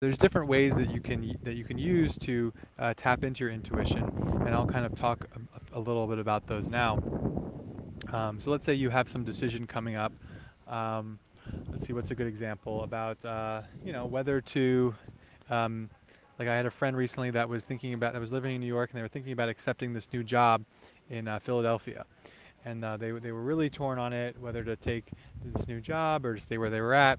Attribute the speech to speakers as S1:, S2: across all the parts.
S1: there's different ways that you can that you can use to uh, tap into your intuition, and I'll kind of talk a, a little bit about those now. Um, so let's say you have some decision coming up. Um, let's see, what's a good example about uh, you know whether to um, like I had a friend recently that was thinking about that was living in New York and they were thinking about accepting this new job in uh, Philadelphia, and uh, they they were really torn on it whether to take this new job or to stay where they were at,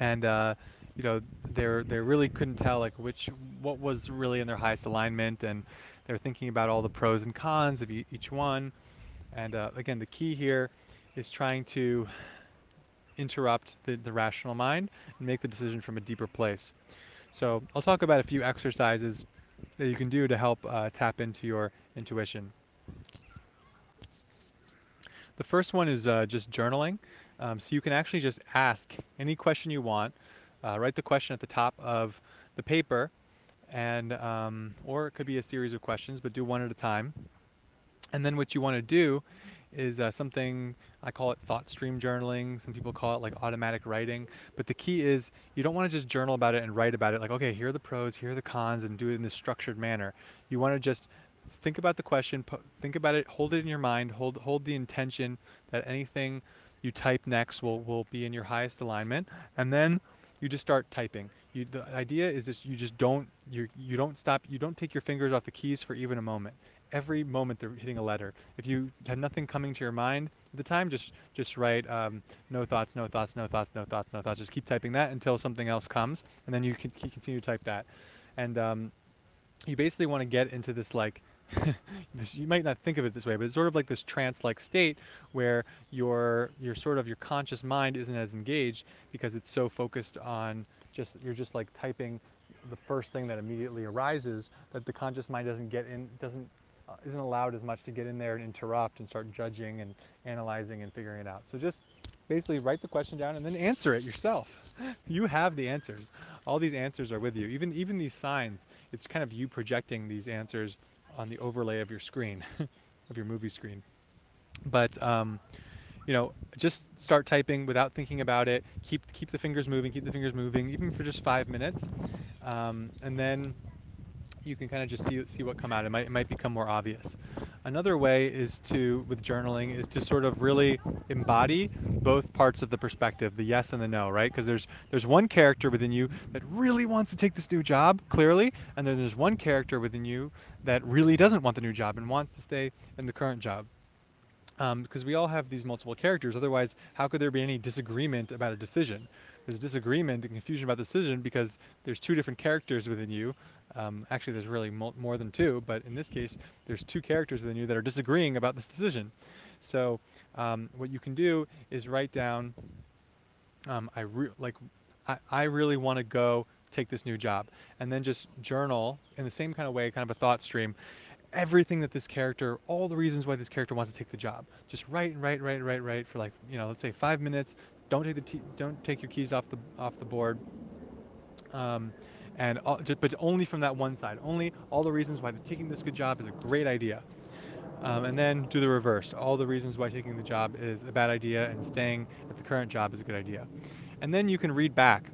S1: and uh, you know they they really couldn't tell like which what was really in their highest alignment, and they're thinking about all the pros and cons of each one, and uh, again the key here is trying to interrupt the, the rational mind and make the decision from a deeper place. So I'll talk about a few exercises that you can do to help uh, tap into your intuition. The first one is uh, just journaling. Um, so you can actually just ask any question you want. Uh, write the question at the top of the paper, and um, or it could be a series of questions, but do one at a time. And then what you want to do is uh, something I call it thought stream journaling. Some people call it like automatic writing. But the key is you don't want to just journal about it and write about it like, okay, here are the pros, here are the cons, and do it in this structured manner. You want to just think about the question, think about it, hold it in your mind, hold hold the intention that anything you type next will will be in your highest alignment, and then you just start typing. You, the idea is that you just don't you you don't stop you don't take your fingers off the keys for even a moment every moment they're hitting a letter. If you have nothing coming to your mind at the time, just just write um, no thoughts, no thoughts, no thoughts, no thoughts, no thoughts. Just keep typing that until something else comes, and then you can continue to type that. And um, you basically want to get into this like you might not think of it this way, but it's sort of like this trance-like state where your your sort of your conscious mind isn't as engaged because it's so focused on just you're just like typing the first thing that immediately arises that the conscious mind doesn't get in doesn't uh, isn't allowed as much to get in there and interrupt and start judging and analyzing and figuring it out. So just basically write the question down and then answer it yourself. you have the answers. All these answers are with you. Even even these signs, it's kind of you projecting these answers on the overlay of your screen, of your movie screen. But um, you know, just start typing without thinking about it. Keep keep the fingers moving. Keep the fingers moving, even for just five minutes, um, and then you can kind of just see see what come out. It might it might become more obvious. Another way is to with journaling is to sort of really embody both parts of the perspective, the yes and the no, right? Because there's there's one character within you that really wants to take this new job, clearly, and then there's one character within you that really doesn't want the new job and wants to stay in the current job. Because um, we all have these multiple characters, otherwise, how could there be any disagreement about a decision? There's disagreement and confusion about the decision because there's two different characters within you um, actually, there's really more than two, but in this case, there's two characters within you that are disagreeing about this decision. So um, what you can do is write down, um, I like, I, I really want to go take this new job, and then just journal in the same kind of way, kind of a thought stream, everything that this character, all the reasons why this character wants to take the job. Just write and write, write, write, write for like, you know, let's say five minutes. Don't take the don't take your keys off the off the board. Um, and all, just, but only from that one side. Only all the reasons why taking this good job is a great idea. Um, and then do the reverse. All the reasons why taking the job is a bad idea and staying at the current job is a good idea. And then you can read back.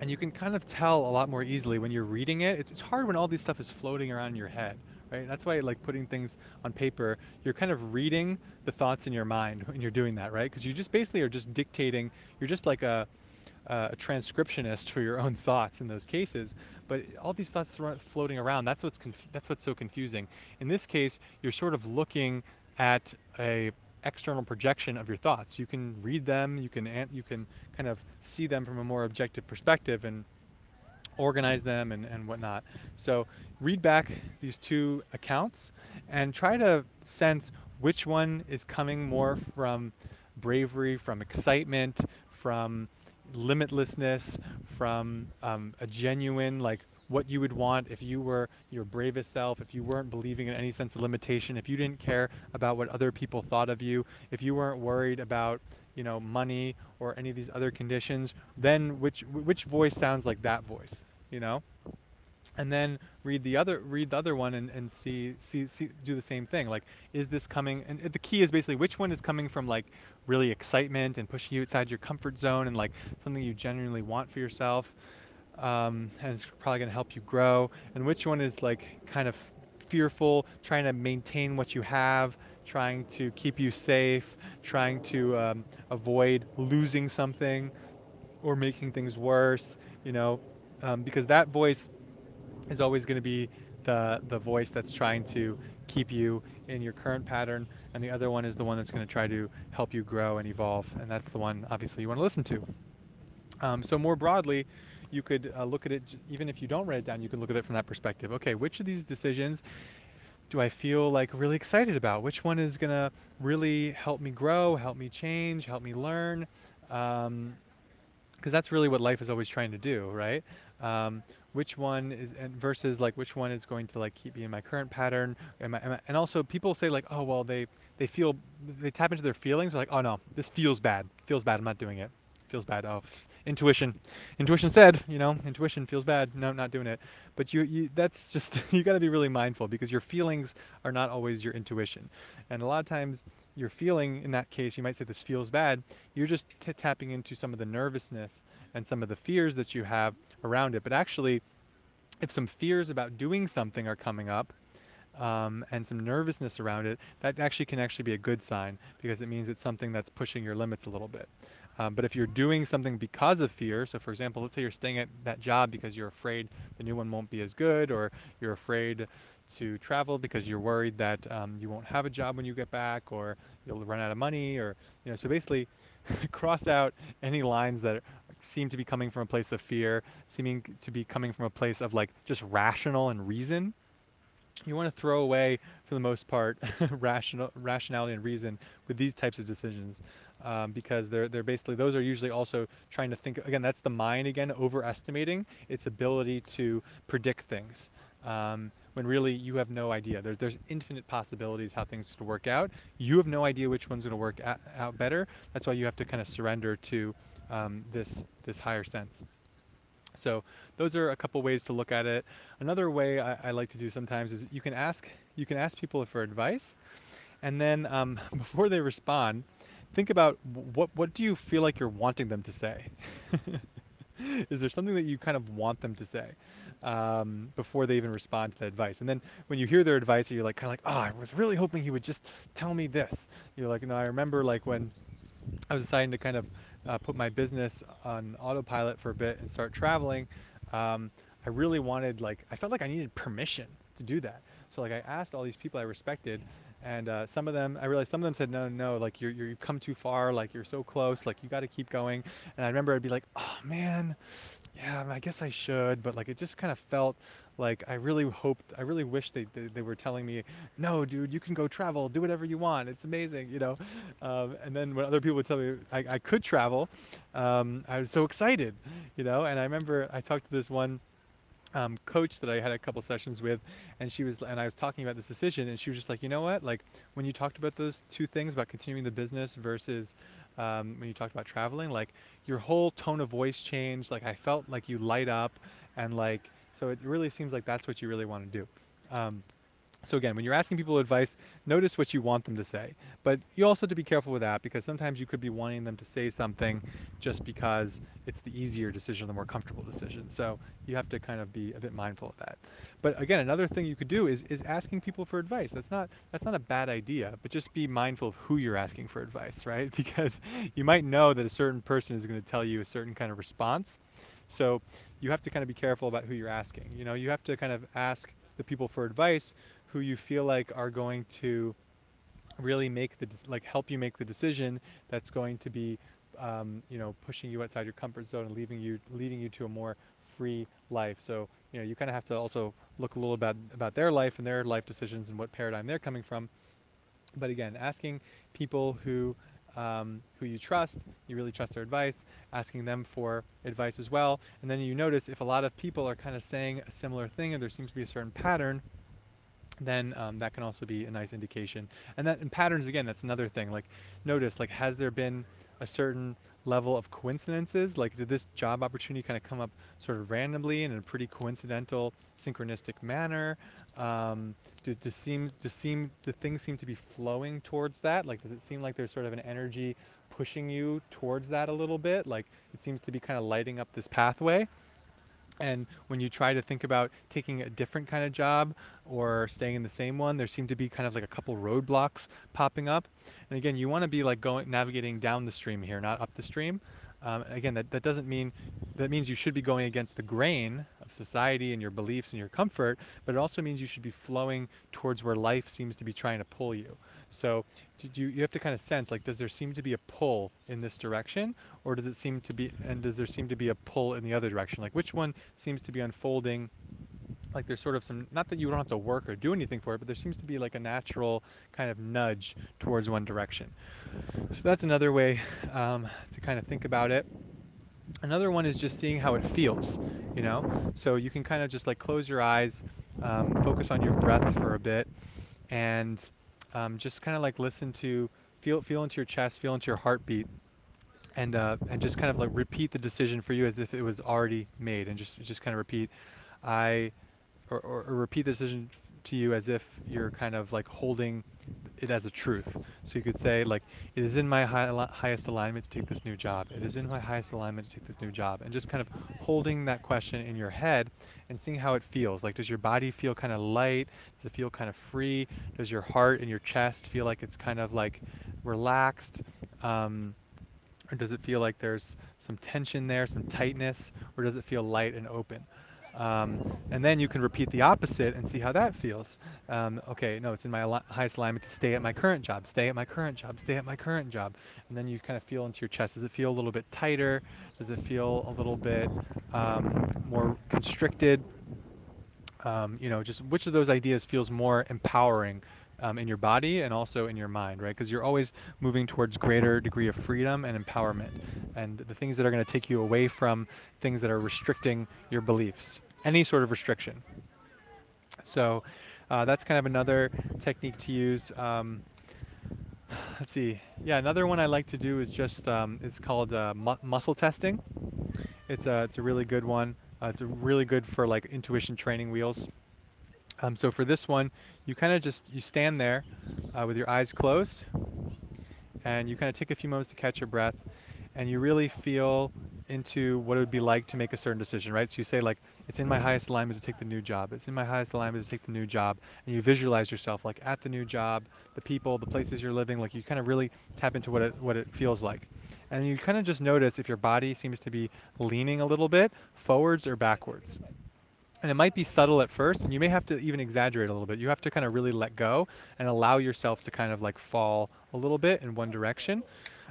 S1: And you can kind of tell a lot more easily when you're reading it. It's, it's hard when all this stuff is floating around in your head, right? That's why like putting things on paper, you're kind of reading the thoughts in your mind when you're doing that, right? Because you just basically are just dictating, you're just like a, a transcriptionist for your own thoughts in those cases, but all these thoughts are floating around. That's what's that's what's so confusing. In this case, you're sort of looking at a external projection of your thoughts. You can read them, you can you can kind of see them from a more objective perspective and organize them and, and whatnot. So read back these two accounts and try to sense which one is coming more from bravery, from excitement, from limitlessness, from um, a genuine, like what you would want if you were your bravest self, if you weren't believing in any sense of limitation, if you didn't care about what other people thought of you, if you weren't worried about, you know, money or any of these other conditions, then which which voice sounds like that voice, you know? And then read the other read the other one and, and see, see see do the same thing. Like, is this coming and the key is basically which one is coming from like really excitement and pushing you outside your comfort zone and like something you genuinely want for yourself um, and it's probably going to help you grow, and which one is like kind of fearful, trying to maintain what you have, trying to keep you safe, trying to um, avoid losing something or making things worse, you know, um, because that voice is always going to be the the voice that's trying to keep you in your current pattern, and the other one is the one that's going to try to help you grow and evolve, and that's the one obviously you want to listen to. Um, so more broadly, you could uh, look at it, even if you don't write it down, you can look at it from that perspective. Okay, which of these decisions do I feel like really excited about? Which one is going to really help me grow, help me change, help me learn? Um, because that's really what life is always trying to do, right? Um, which one is and versus like which one is going to like keep me in my current pattern? Am I, am I, and also people say like, oh well, they they feel they tap into their feelings. Like, oh no, this feels bad. Feels bad. I'm not doing it. Feels bad. Oh, intuition. Intuition said, you know, intuition feels bad. No, not doing it. But you, you that's just you got to be really mindful because your feelings are not always your intuition, and a lot of times your feeling in that case, you might say this feels bad. You're just t- tapping into some of the nervousness and some of the fears that you have around it. But actually, if some fears about doing something are coming up, um, and some nervousness around it, that actually can actually be a good sign because it means it's something that's pushing your limits a little bit. Um, but if you're doing something because of fear, so for example, let's say you're staying at that job because you're afraid the new one won't be as good, or you're afraid to travel because you're worried that um, you won't have a job when you get back, or you'll run out of money, or you know. So basically, cross out any lines that seem to be coming from a place of fear, seeming to be coming from a place of like just rational and reason you want to throw away, for the most part, rational, rationality and reason with these types of decisions, um, because they're they're basically those are usually also trying to think again. That's the mind again, overestimating its ability to predict things. Um, when really you have no idea. There's there's infinite possibilities how things could work out. You have no idea which one's going to work out better. That's why you have to kind of surrender to um, this this higher sense. So those are a couple ways to look at it. Another way I, I, like to do sometimes is you can ask you can ask people for advice, and then um, before they respond, think about what what do you feel like you're wanting them to say. is there something that you kind of want them to say um, before they even respond to the advice? And then when you hear their advice, you're like kind of like, oh, I was really hoping he would just tell me this. You're like, no, I remember like when I was deciding to kind of uh, put my business on autopilot for a bit and start traveling, um, I really wanted like I felt like I needed permission to do that. So like I asked all these people I respected, and uh, some of them I realized some of them said no, no, like you're, you're you've come too far, like you're so close, like you got to keep going. And I remember I'd be like, oh man, yeah, I guess I should, but like it just kind of felt like I really hoped, I really wish they, they, they were telling me, no, dude, you can go travel, do whatever you want, it's amazing, you know. Um, and then when other people would tell me I, I could travel, um, I was so excited, you know. And I remember I talked to this one um, coach that I had a couple sessions with, and she was, and I was talking about this decision, and she was just like, you know what, like when you talked about those two things about continuing the business versus um, when you talked about traveling, like your whole tone of voice changed. Like I felt like you light up, and like so it really seems like that's what you really want to do. Um, so again, when you're asking people advice, notice what you want them to say. But you also have to be careful with that because sometimes you could be wanting them to say something just because it's the easier decision, the more comfortable decision. So you have to kind of be a bit mindful of that. But again, another thing you could do is, is asking people for advice. That's not that's not a bad idea, but just be mindful of who you're asking for advice, right? Because you might know that a certain person is going to tell you a certain kind of response. So you have to kind of be careful about who you're asking. You know, you have to kind of ask the people for advice who you feel like are going to really make the like help you make the decision that's going to be um, you know pushing you outside your comfort zone and leaving you leading you to a more free life so you know you kind of have to also look a little about about their life and their life decisions and what paradigm they're coming from but again asking people who um, who you trust you really trust their advice asking them for advice as well and then you notice if a lot of people are kind of saying a similar thing and there seems to be a certain pattern then um, that can also be a nice indication. And that in patterns again, that's another thing. Like notice, like has there been a certain level of coincidences? Like did this job opportunity kind of come up sort of randomly in a pretty coincidental, synchronistic manner? Um, do, do seem do seem the things seem to be flowing towards that? Like does it seem like there's sort of an energy pushing you towards that a little bit? Like it seems to be kind of lighting up this pathway. And when you try to think about taking a different kind of job or staying in the same one, there seem to be kind of like a couple roadblocks popping up. And again, you want to be like going navigating down the stream here, not up the stream. Um, again, that, that doesn't mean that means you should be going against the grain of society and your beliefs and your comfort, but it also means you should be flowing towards where life seems to be trying to pull you. So you, you have to kind of sense like, does there seem to be a pull in this direction, or does it seem to be, and does there seem to be a pull in the other direction? Like which one seems to be unfolding? Like there's sort of some not that you don't have to work or do anything for it but there seems to be like a natural kind of nudge towards one direction. So that's another way um, to kind of think about it. Another one is just seeing how it feels you know? So you can kind of just like close your eyes um, focus on your breath for a bit and um, just kind of like listen to feel feel into your chest feel into your heartbeat and uh, and just kind of like repeat the decision for you as if it was already made and just just kind of repeat I or, or, or repeat the decision to you as if you're kind of like holding it as a truth. So you could say like, it is in my high, highest alignment to take this new job. It is in my highest alignment to take this new job. And just kind of holding that question in your head and seeing how it feels. Like, does your body feel kind of light? Does it feel kind of free? Does your heart and your chest feel like it's kind of like relaxed? Um, or does it feel like there's some tension there, some tightness? Or does it feel light and open? Um, and then you can repeat the opposite and see how that feels. Um, okay, no, it's in my al highest alignment to stay at my current job, stay at my current job, stay at my current job. And then you kind of feel into your chest. Does it feel a little bit tighter? Does it feel a little bit um, more constricted? Um, you know, just which of those ideas feels more empowering um, in your body and also in your mind, right? Because you're always moving towards greater degree of freedom and empowerment, and the things that are going to take you away from things that are restricting your beliefs any sort of restriction. So uh, that's kind of another technique to use. Um, let's see. Yeah, another one I like to do is just um, it's called uh, mu muscle testing. It's a it's a really good one. Uh, it's really good for like intuition training wheels. Um, so for this one, you kind of just you stand there uh, with your eyes closed, and you kind of take a few moments to catch your breath, and you really feel into what it would be like to make a certain decision, right? So you say like, it's in my mm-hmm. highest alignment to take the new job. It's in my highest alignment to take the new job. And you visualize yourself like at the new job, the people, the places you're living, like you kind of really tap into what it, what it feels like. And you kind of just notice if your body seems to be leaning a little bit forwards or backwards. And it might be subtle at first, and you may have to even exaggerate a little bit. You have to kind of really let go and allow yourself to kind of like fall a little bit in one direction.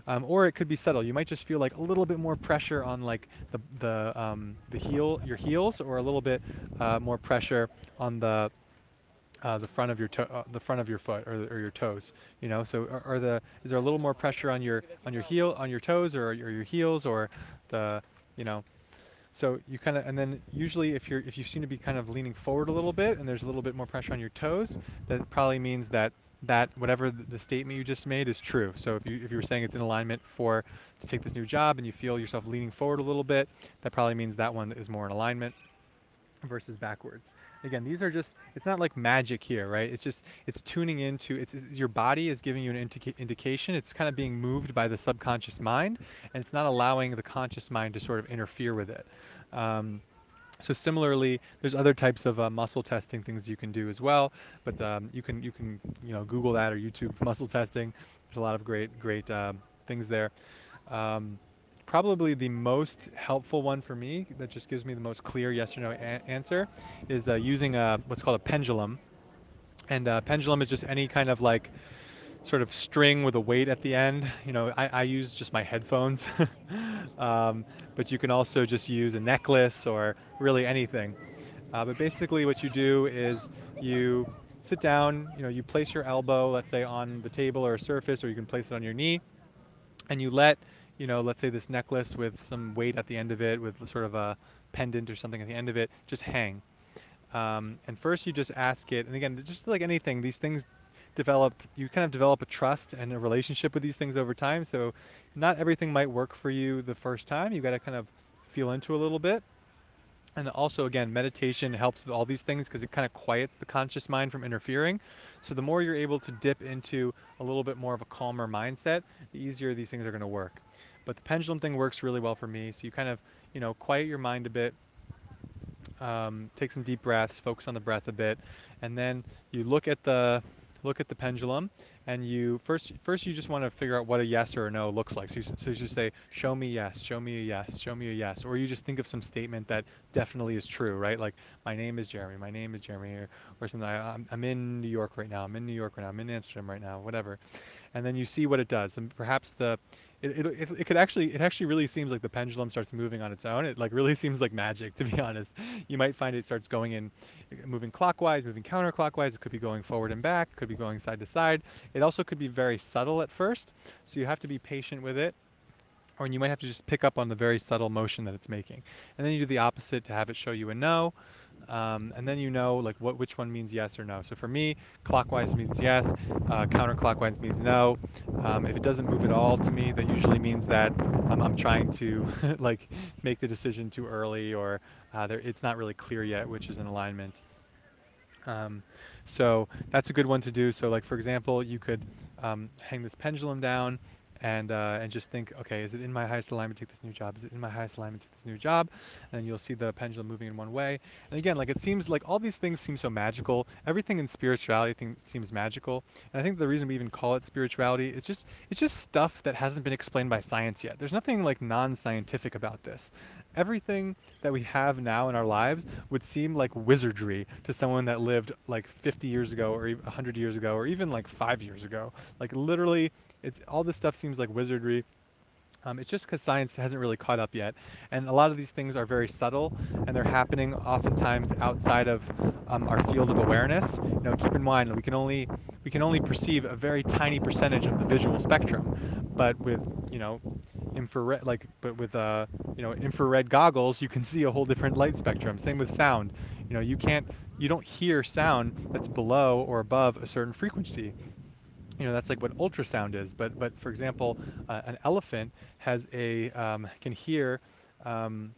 S1: Um, or it could be subtle. You might just feel like a little bit more pressure on like the the um, the heel, your heels, or a little bit uh, more pressure on the uh, the front of your toe, uh, the front of your foot, or, or your toes. You know, so are, are, the is there a little more pressure on your on your heel, on your toes, or, or your heels, or the you know so you kind of, and then usually if you're, if you seem to be kind of leaning forward a little bit and there's a little bit more pressure on your toes, that probably means that that whatever the statement you just made is true. So if you if you were saying it's in alignment for to take this new job and you feel yourself leaning forward a little bit, that probably means that one is more in alignment versus backwards. Again, these are just, it's not like magic here, right? It's just, it's tuning into, it's, it's your body is giving you an indica indication. It's kind of being moved by the subconscious mind, and it's not allowing the conscious mind to sort of interfere with it. Um, so similarly, there's other types of uh, muscle testing things you can do as well, but um, you can you can you know Google that or YouTube muscle testing. There's a lot of great great uh, things there. Um, probably the most helpful one for me that just gives me the most clear yes or no answer is uh, using a, what's called a pendulum. And a uh, pendulum is just any kind of like sort of string with a weight at the end. You know, I, I use just my headphones, um, but you can also just use a necklace or really anything. Uh, but basically what you do is you sit down, you know, you place your elbow, let's say on the table or a surface, or you can place it on your knee, and you let you know, let's say this necklace with some weight at the end of it, with sort of a pendant or something at the end of it, just hang. Um, and first you just ask it, and again, just like anything, these things develop, you kind of develop a trust and a relationship with these things over time. So not everything might work for you the first time. You got to kind of feel into a little bit. And also, again, meditation helps with all these things because it kind of quiets the conscious mind from interfering. So the more you're able to dip into a little bit more of a calmer mindset, the easier these things are going to work. But the pendulum thing works really well for me. So you kind of, you know, quiet your mind a bit um, take some deep breaths, focus on the breath a bit, and then you look at the look at the pendulum, and you first first you just want to figure out what a yes or a no looks like. So you, so you just say, "Show me yes, show me a yes, show me a yes," or you just think of some statement that definitely is true, right? Like, "My name is Jeremy. My name is Jeremy," or, or something. I, I'm, I'm in New York right now. I'm in New York right now. I'm in Amsterdam right now. Whatever and then you see what it does. And perhaps the it, it, it, could actually it actually really seems like the pendulum starts moving on its own. It like really seems like magic to be honest. You might find it starts going in moving clockwise, moving counterclockwise. It could be going forward and back, could be going side to side. It also could be very subtle at first, so you have to be patient with it or you might have to just pick up on the very subtle motion that it's making. And then you do the opposite to have it show you a no. Um, and then you know like what which one means yes or no. So for me, clockwise means yes, uh, counterclockwise means no. Um, if it doesn't move at all to me, that usually means that um, I'm trying to like make the decision too early or uh, it's not really clear yet which is in alignment. Um, so that's a good one to do. So like for example, you could um, hang this pendulum down and uh, and just think, okay, is it in my highest alignment to take this new job? Is it in my highest alignment to take this new job? And you'll see the pendulum moving in one way. And again, like it seems like all these things seem so magical. Everything in spirituality think, seems magical. And I think the reason we even call it spirituality is just it's just stuff that hasn't been explained by science yet. There's nothing like non-scientific about this everything that we have now in our lives would seem like wizardry to someone that lived like 50 years ago or 100 years ago or even like five years ago. Like literally, all this stuff seems like wizardry. Um, it's just because science hasn't really caught up yet. And a lot of these things are very subtle and they're happening oftentimes outside of um, our field of awareness. You know, keep in mind we can only we can only perceive a very tiny percentage of the visual spectrum. But with, you know, infrared like but with uh you know infrared goggles you can see a whole different light spectrum same with sound you know you can't you don't hear sound that's below or above a certain frequency you know that's like what ultrasound is but but for example uh, an elephant has a um, can hear um,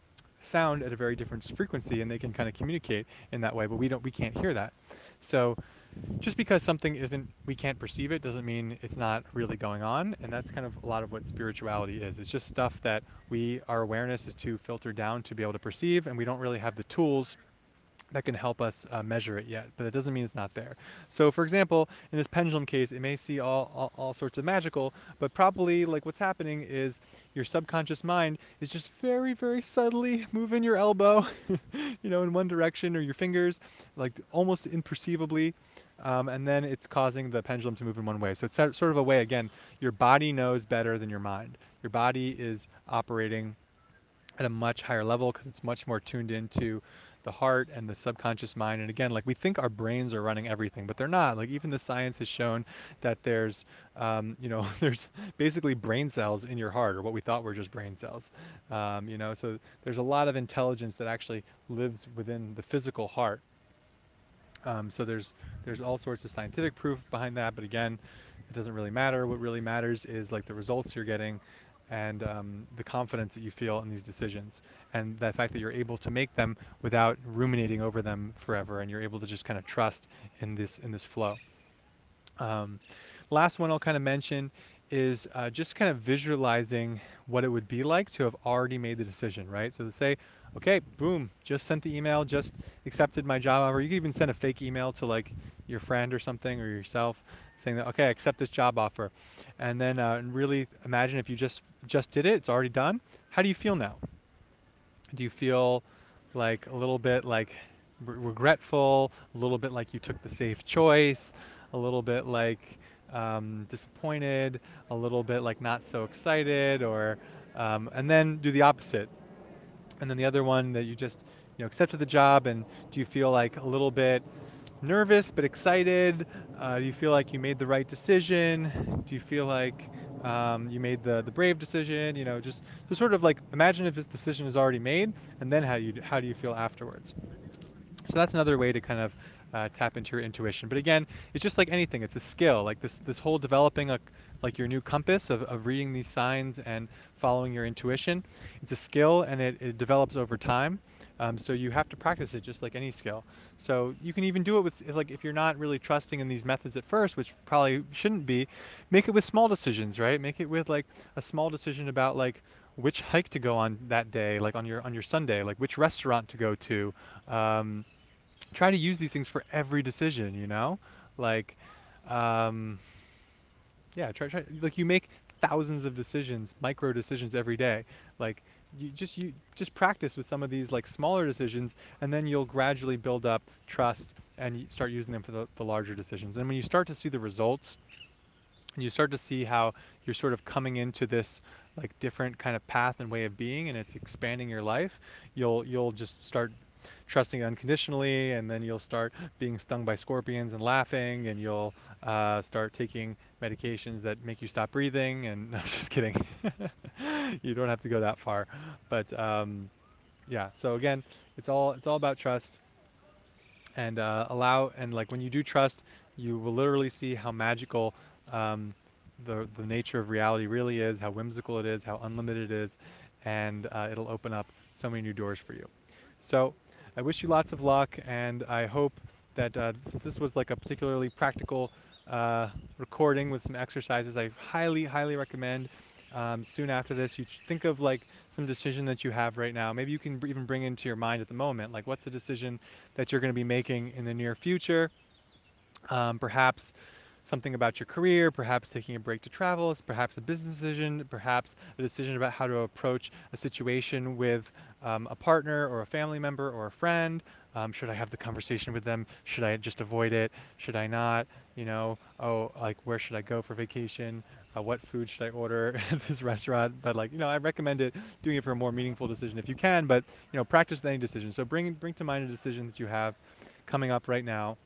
S1: sound at a very different frequency and they can kind of communicate in that way but we don't we can't hear that so just because something isn't, we can't perceive it, doesn't mean it's not really going on. And that's kind of a lot of what spirituality is. It's just stuff that we, our awareness is to filter down to be able to perceive, and we don't really have the tools that can help us uh, measure it yet, but it doesn't mean it's not there. So for example, in this pendulum case, it may see all, all, all, sorts of magical, but probably like what's happening is your subconscious mind is just very, very subtly moving your elbow, you know, in one direction or your fingers, like almost imperceivably um, and then it's causing the pendulum to move in one way. So it's sort of a way, again, your body knows better than your mind. Your body is operating at a much higher level because it's much more tuned into the heart and the subconscious mind. And again, like we think our brains are running everything, but they're not. Like even the science has shown that there's, um, you know, there's basically brain cells in your heart, or what we thought were just brain cells. Um, you know, so there's a lot of intelligence that actually lives within the physical heart. Um, so there's there's all sorts of scientific proof behind that, but again, it doesn't really matter. What really matters is like the results you're getting and um, the confidence that you feel in these decisions and the fact that you're able to make them without ruminating over them forever and you're able to just kind of trust in this in this flow. Um, last one I'll kind of mention is uh, just kind of visualizing what it would be like to have already made the decision, right? So to say, okay, boom, just sent the email, just accepted my job offer. You can even send a fake email to like your friend or something or yourself saying that, okay, I accept this job offer. And then uh, really imagine if you just, just did it, it's already done. How do you feel now? Do you feel like a little bit like regretful, a little bit like you took the safe choice, a little bit like um, disappointed, a little bit like not so excited, or um, and then do the opposite and then the other one that you just you know accepted the job and do you feel like a little bit nervous but excited. Uh, do you feel like you made the right decision? Do you feel like um, you made the the brave decision? You know just just sort of like imagine if this decision is already made and then how you how do you feel afterwards? So that's another way to kind of uh, tap into your intuition. But again it's just like anything it's a skill. Like this this whole developing a like your new compass of, of reading these signs and following your intuition. It's a skill and it, it develops over time. Um, so you have to practice it just like any skill. So you can even do it with, like if you're not really trusting in these methods at first, which probably shouldn't be, make it with small decisions, right? Make it with like a small decision about like which hike to go on that day, like on your on your Sunday, like which restaurant to go to. Um, try to use these things for every decision. You know, like um, yeah, try try like you make thousands of decisions, micro decisions every day. Like you just you just practice with some of these like smaller decisions, and then you'll gradually build up trust and start using them for the, the larger decisions. And when you start to see the results, and you start to see how you're sort of coming into this like different kind of path and way of being, and it's expanding your life, you'll you'll just start trusting unconditionally, and then you'll start being stung by scorpions and laughing, and you'll uh, start taking medications that make you stop breathing. And no, I'm just kidding. you don't have to go that far, but um, yeah. So again, it's all it's all about trust, and uh, allow and like when you do trust, you will literally see how magical. Um, the, the nature of reality really is, how whimsical it is, how unlimited it is, and uh, it'll open up so many new doors for you. So I wish you lots of luck, and I hope that uh, since this was like a particularly practical uh, recording with some exercises, I highly, highly recommend um, soon after this you think of like some decision that you have right now. Maybe you can even bring into your mind at the moment, like what's the decision that you're going to be making in the near future. Um, perhaps something about your career, perhaps taking a break to travel, perhaps a business decision, perhaps a decision about how to approach a situation with um, a partner or a family member or a friend. Um, should I have the conversation with them? Should I just avoid it? Should I not? You know, oh, like where should I go for vacation? Uh, what food should I order at this restaurant? But like, you know, I recommend it doing it for a more meaningful decision if you can. But you know, practice any decision. So bring bring to mind a decision that you have coming up right now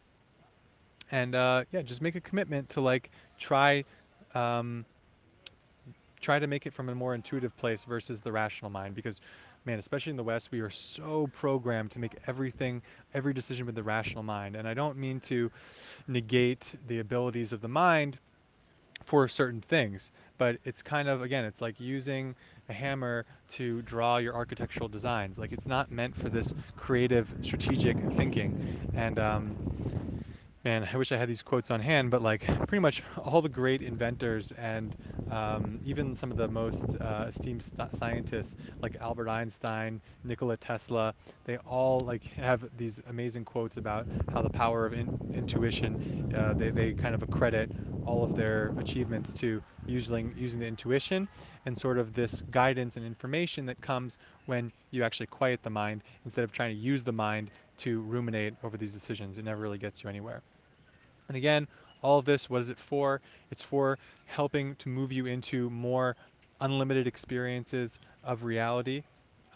S1: and uh, yeah, just make a commitment to like try um, try to make it from a more intuitive place versus the rational mind because man especially in the west we are so programmed to make everything every decision with the rational mind. And i don't mean to negate the abilities of the mind for certain things but it's kind of again it's like using a hammer to draw your architectural designs. Like it's not meant for this creative strategic thinking. And um, Man, I wish I had these quotes on hand, but like pretty much all the great inventors and um, even some of the most uh, esteemed st- scientists like Albert Einstein, Nikola Tesla, they all like have these amazing quotes about how the power of in- intuition. Uh, they they kind of accredit all of their achievements to using using the intuition and sort of this guidance and information that comes when you actually quiet the mind instead of trying to use the mind to ruminate over these decisions. It never really gets you anywhere. And again, all of this, what is it for? It's for helping to move you into more unlimited experiences of reality.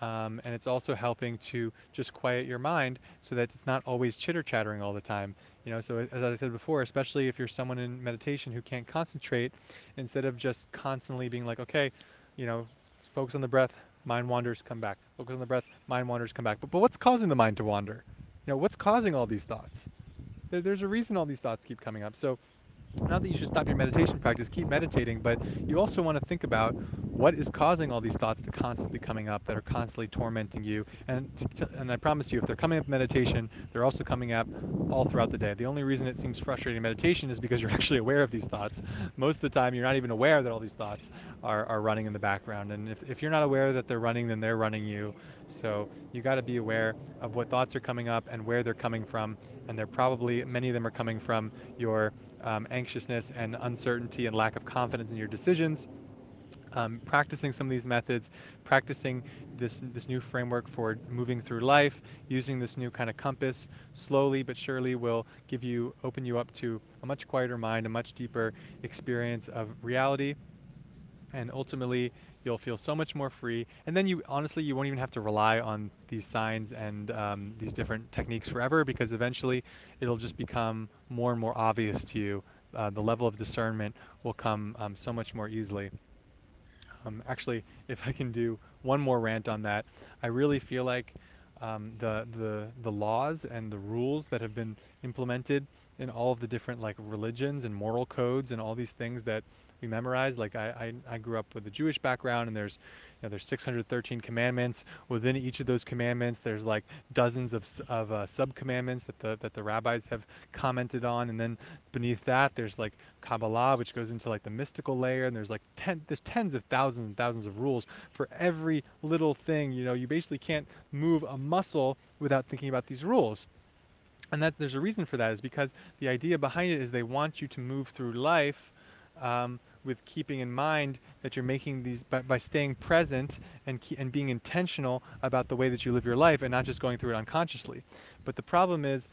S1: Um, and it's also helping to just quiet your mind so that it's not always chitter chattering all the time. You know, so as I said before, especially if you're someone in meditation who can't concentrate, instead of just constantly being like, okay, you know, focus on the breath, mind wanders, come back. Focus on the breath, mind wanders, come back. But, but what's causing the mind to wander? You know, what's causing all these thoughts? There, there's a reason all these thoughts keep coming up. So not that you should stop your meditation practice, keep meditating, but you also want to think about what is causing all these thoughts to constantly coming up that are constantly tormenting you. And and I promise you, if they're coming up meditation, they're also coming up all throughout the day. The only reason it seems frustrating in meditation is because you're actually aware of these thoughts. Most of the time, you're not even aware that all these thoughts are, are running in the background. And if, if you're not aware that they're running, then they're running you. So you got to be aware of what thoughts are coming up and where they're coming from. And they're probably, many of them are coming from your um, anxiousness and uncertainty and lack of confidence in your decisions. Um, practicing some of these methods, practicing this this new framework for moving through life, using this new kind of compass, slowly but surely will give you open you up to a much quieter mind, a much deeper experience of reality, and ultimately you'll feel so much more free. And then you honestly you won't even have to rely on these signs and um, these different techniques forever because eventually it'll just become more and more obvious to you. Uh, the level of discernment will come um, so much more easily. Um, actually, if I can do one more rant on that, I really feel like um, the the the laws and the rules that have been implemented in all of the different like religions and moral codes and all these things that we memorize. Like I, I, I grew up with a Jewish background, and there's you know, there's 613 commandments. Within each of those commandments, there's like dozens of, of uh, sub-commandments that the, that the rabbis have commented on. And then beneath that, there's like Kabbalah, which goes into like the mystical layer. And there's like ten, there's tens of thousands and thousands of rules for every little thing. You know, you basically can't move a muscle without thinking about these rules. And that there's a reason for that is because the idea behind it is they want you to move through life um, with keeping in mind that you're making these by, by staying present and and being intentional about the way that you live your life and not just going through it unconsciously. But the problem is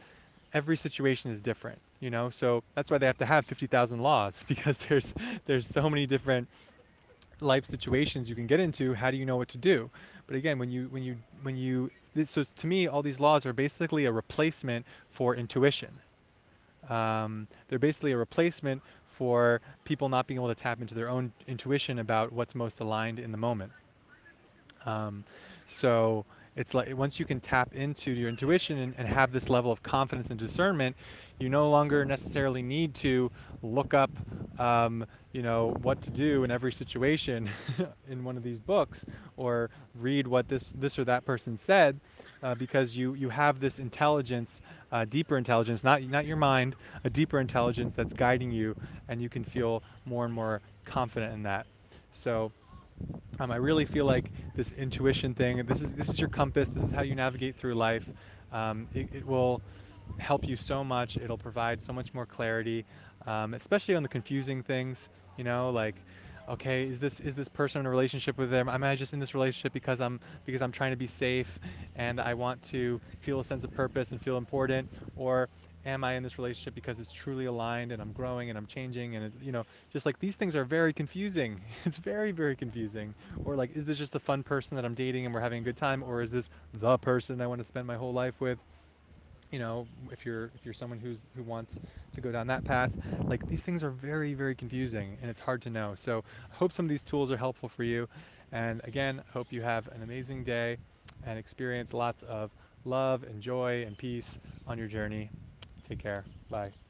S1: every situation is different, you know? So that's why they have to have 50,000 laws because there's there's so many different life situations you can get into. How do you know what to do? But again, when you when you when you so to me all these laws are basically a replacement for intuition. Um, they're basically a replacement for people not being able to tap into their own intuition about what's most aligned in the moment. Um, so it's like once you can tap into your intuition and, and, have this level of confidence and discernment, you no longer necessarily need to look up, um, you know, what to do in every situation in one of these books or read what this this or that person said, uh, because you you have this intelligence, uh, deeper intelligence, not not your mind, a deeper intelligence that's guiding you, and you can feel more and more confident in that. So. Um, I really feel like this intuition thing, this is this is your compass. This is how you navigate through life. Um, it, it, will help you so much. It'll provide so much more clarity, um, especially on the confusing things. You know, like, okay, is this is this person in a relationship with them? Am I just in this relationship because I'm because I'm trying to be safe and I want to feel a sense of purpose and feel important, or am I in this relationship because it's truly aligned and I'm growing and I'm changing and it's, you know, just like these things are very confusing. it's very, very confusing. Or like, is this just a fun person that I'm dating and we're having a good time? Or is this the person I want to spend my whole life with? You know, if you're if you're someone who's who wants to go down that path, like these things are very very confusing and it's hard to know. So I hope some of these tools are helpful for you. And again, hope you have an amazing day and experience lots of love and joy and peace on your journey. Take care. Bye.